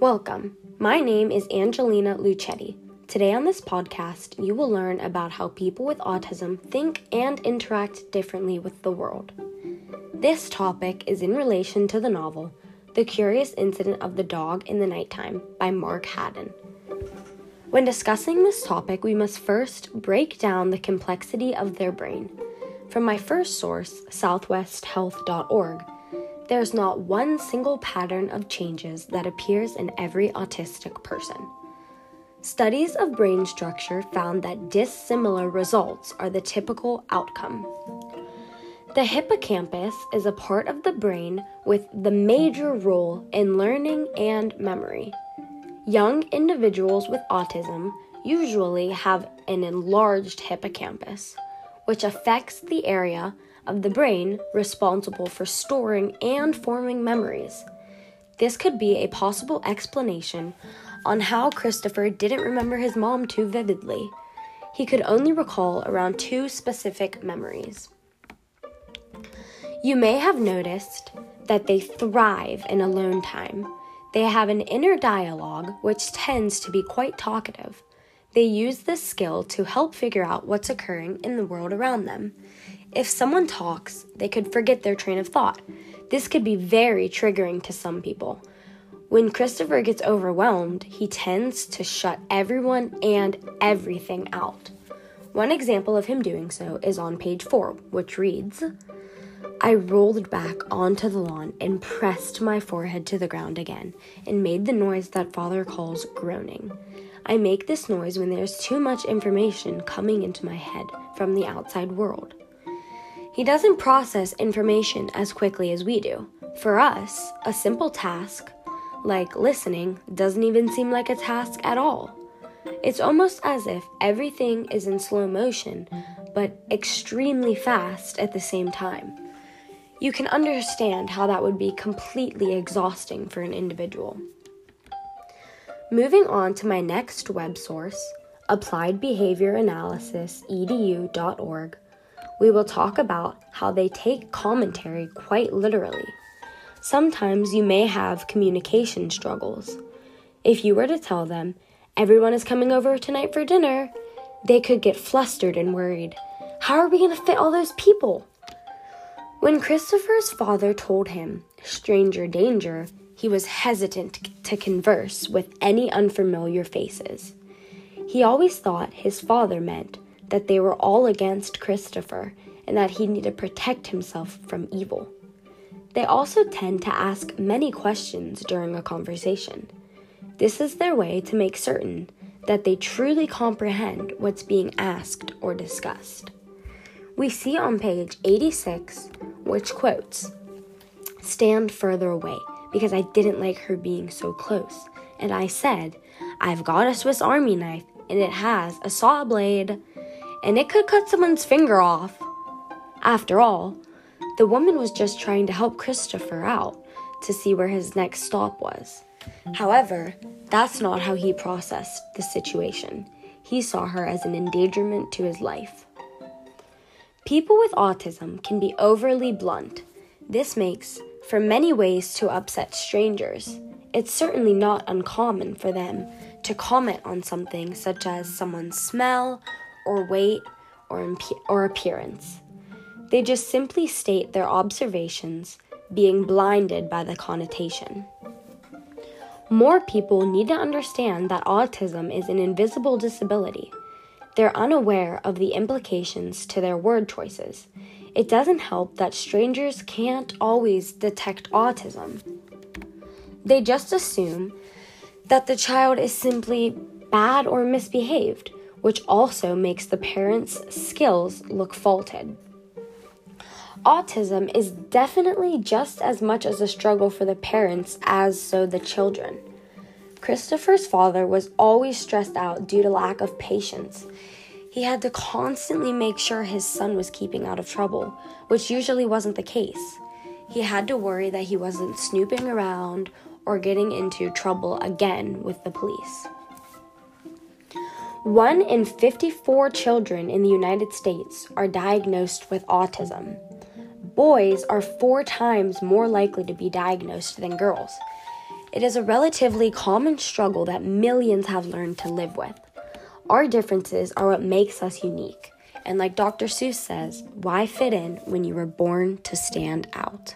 Welcome. My name is Angelina Lucetti. Today on this podcast, you will learn about how people with autism think and interact differently with the world. This topic is in relation to the novel The Curious Incident of the Dog in the Nighttime by Mark Haddon. When discussing this topic, we must first break down the complexity of their brain. From my first source, southwesthealth.org, there's not one single pattern of changes that appears in every autistic person. Studies of brain structure found that dissimilar results are the typical outcome. The hippocampus is a part of the brain with the major role in learning and memory. Young individuals with autism usually have an enlarged hippocampus, which affects the area of the brain responsible for storing and forming memories. This could be a possible explanation on how Christopher didn't remember his mom too vividly. He could only recall around two specific memories. You may have noticed that they thrive in alone time. They have an inner dialogue which tends to be quite talkative. They use this skill to help figure out what's occurring in the world around them. If someone talks, they could forget their train of thought. This could be very triggering to some people. When Christopher gets overwhelmed, he tends to shut everyone and everything out. One example of him doing so is on page 4, which reads I rolled back onto the lawn and pressed my forehead to the ground again and made the noise that father calls groaning. I make this noise when there's too much information coming into my head from the outside world. He doesn't process information as quickly as we do. For us, a simple task, like listening, doesn't even seem like a task at all. It's almost as if everything is in slow motion, but extremely fast at the same time. You can understand how that would be completely exhausting for an individual. Moving on to my next web source, Applied Behavior Analysis edu.org we will talk about how they take commentary quite literally. Sometimes you may have communication struggles. If you were to tell them, everyone is coming over tonight for dinner, they could get flustered and worried. How are we going to fit all those people? When Christopher's father told him, stranger danger, he was hesitant to converse with any unfamiliar faces. He always thought his father meant that they were all against Christopher and that he needed to protect himself from evil. They also tend to ask many questions during a conversation. This is their way to make certain that they truly comprehend what's being asked or discussed. We see on page 86, which quotes Stand further away because I didn't like her being so close. And I said, I've got a Swiss Army knife and it has a saw blade and it could cut someone's finger off. After all, the woman was just trying to help Christopher out to see where his next stop was. However, that's not how he processed the situation. He saw her as an endangerment to his life. People with autism can be overly blunt. This makes for many ways to upset strangers. It's certainly not uncommon for them to comment on something such as someone's smell or weight or, imp- or appearance. They just simply state their observations, being blinded by the connotation. More people need to understand that autism is an invisible disability. They're unaware of the implications to their word choices. It doesn't help that strangers can't always detect autism. They just assume that the child is simply bad or misbehaved which also makes the parents' skills look faulted. Autism is definitely just as much as a struggle for the parents as so the children. Christopher's father was always stressed out due to lack of patience. He had to constantly make sure his son was keeping out of trouble, which usually wasn't the case. He had to worry that he wasn't snooping around or getting into trouble again with the police. One in 54 children in the United States are diagnosed with autism. Boys are four times more likely to be diagnosed than girls. It is a relatively common struggle that millions have learned to live with. Our differences are what makes us unique. And like Dr. Seuss says, why fit in when you were born to stand out?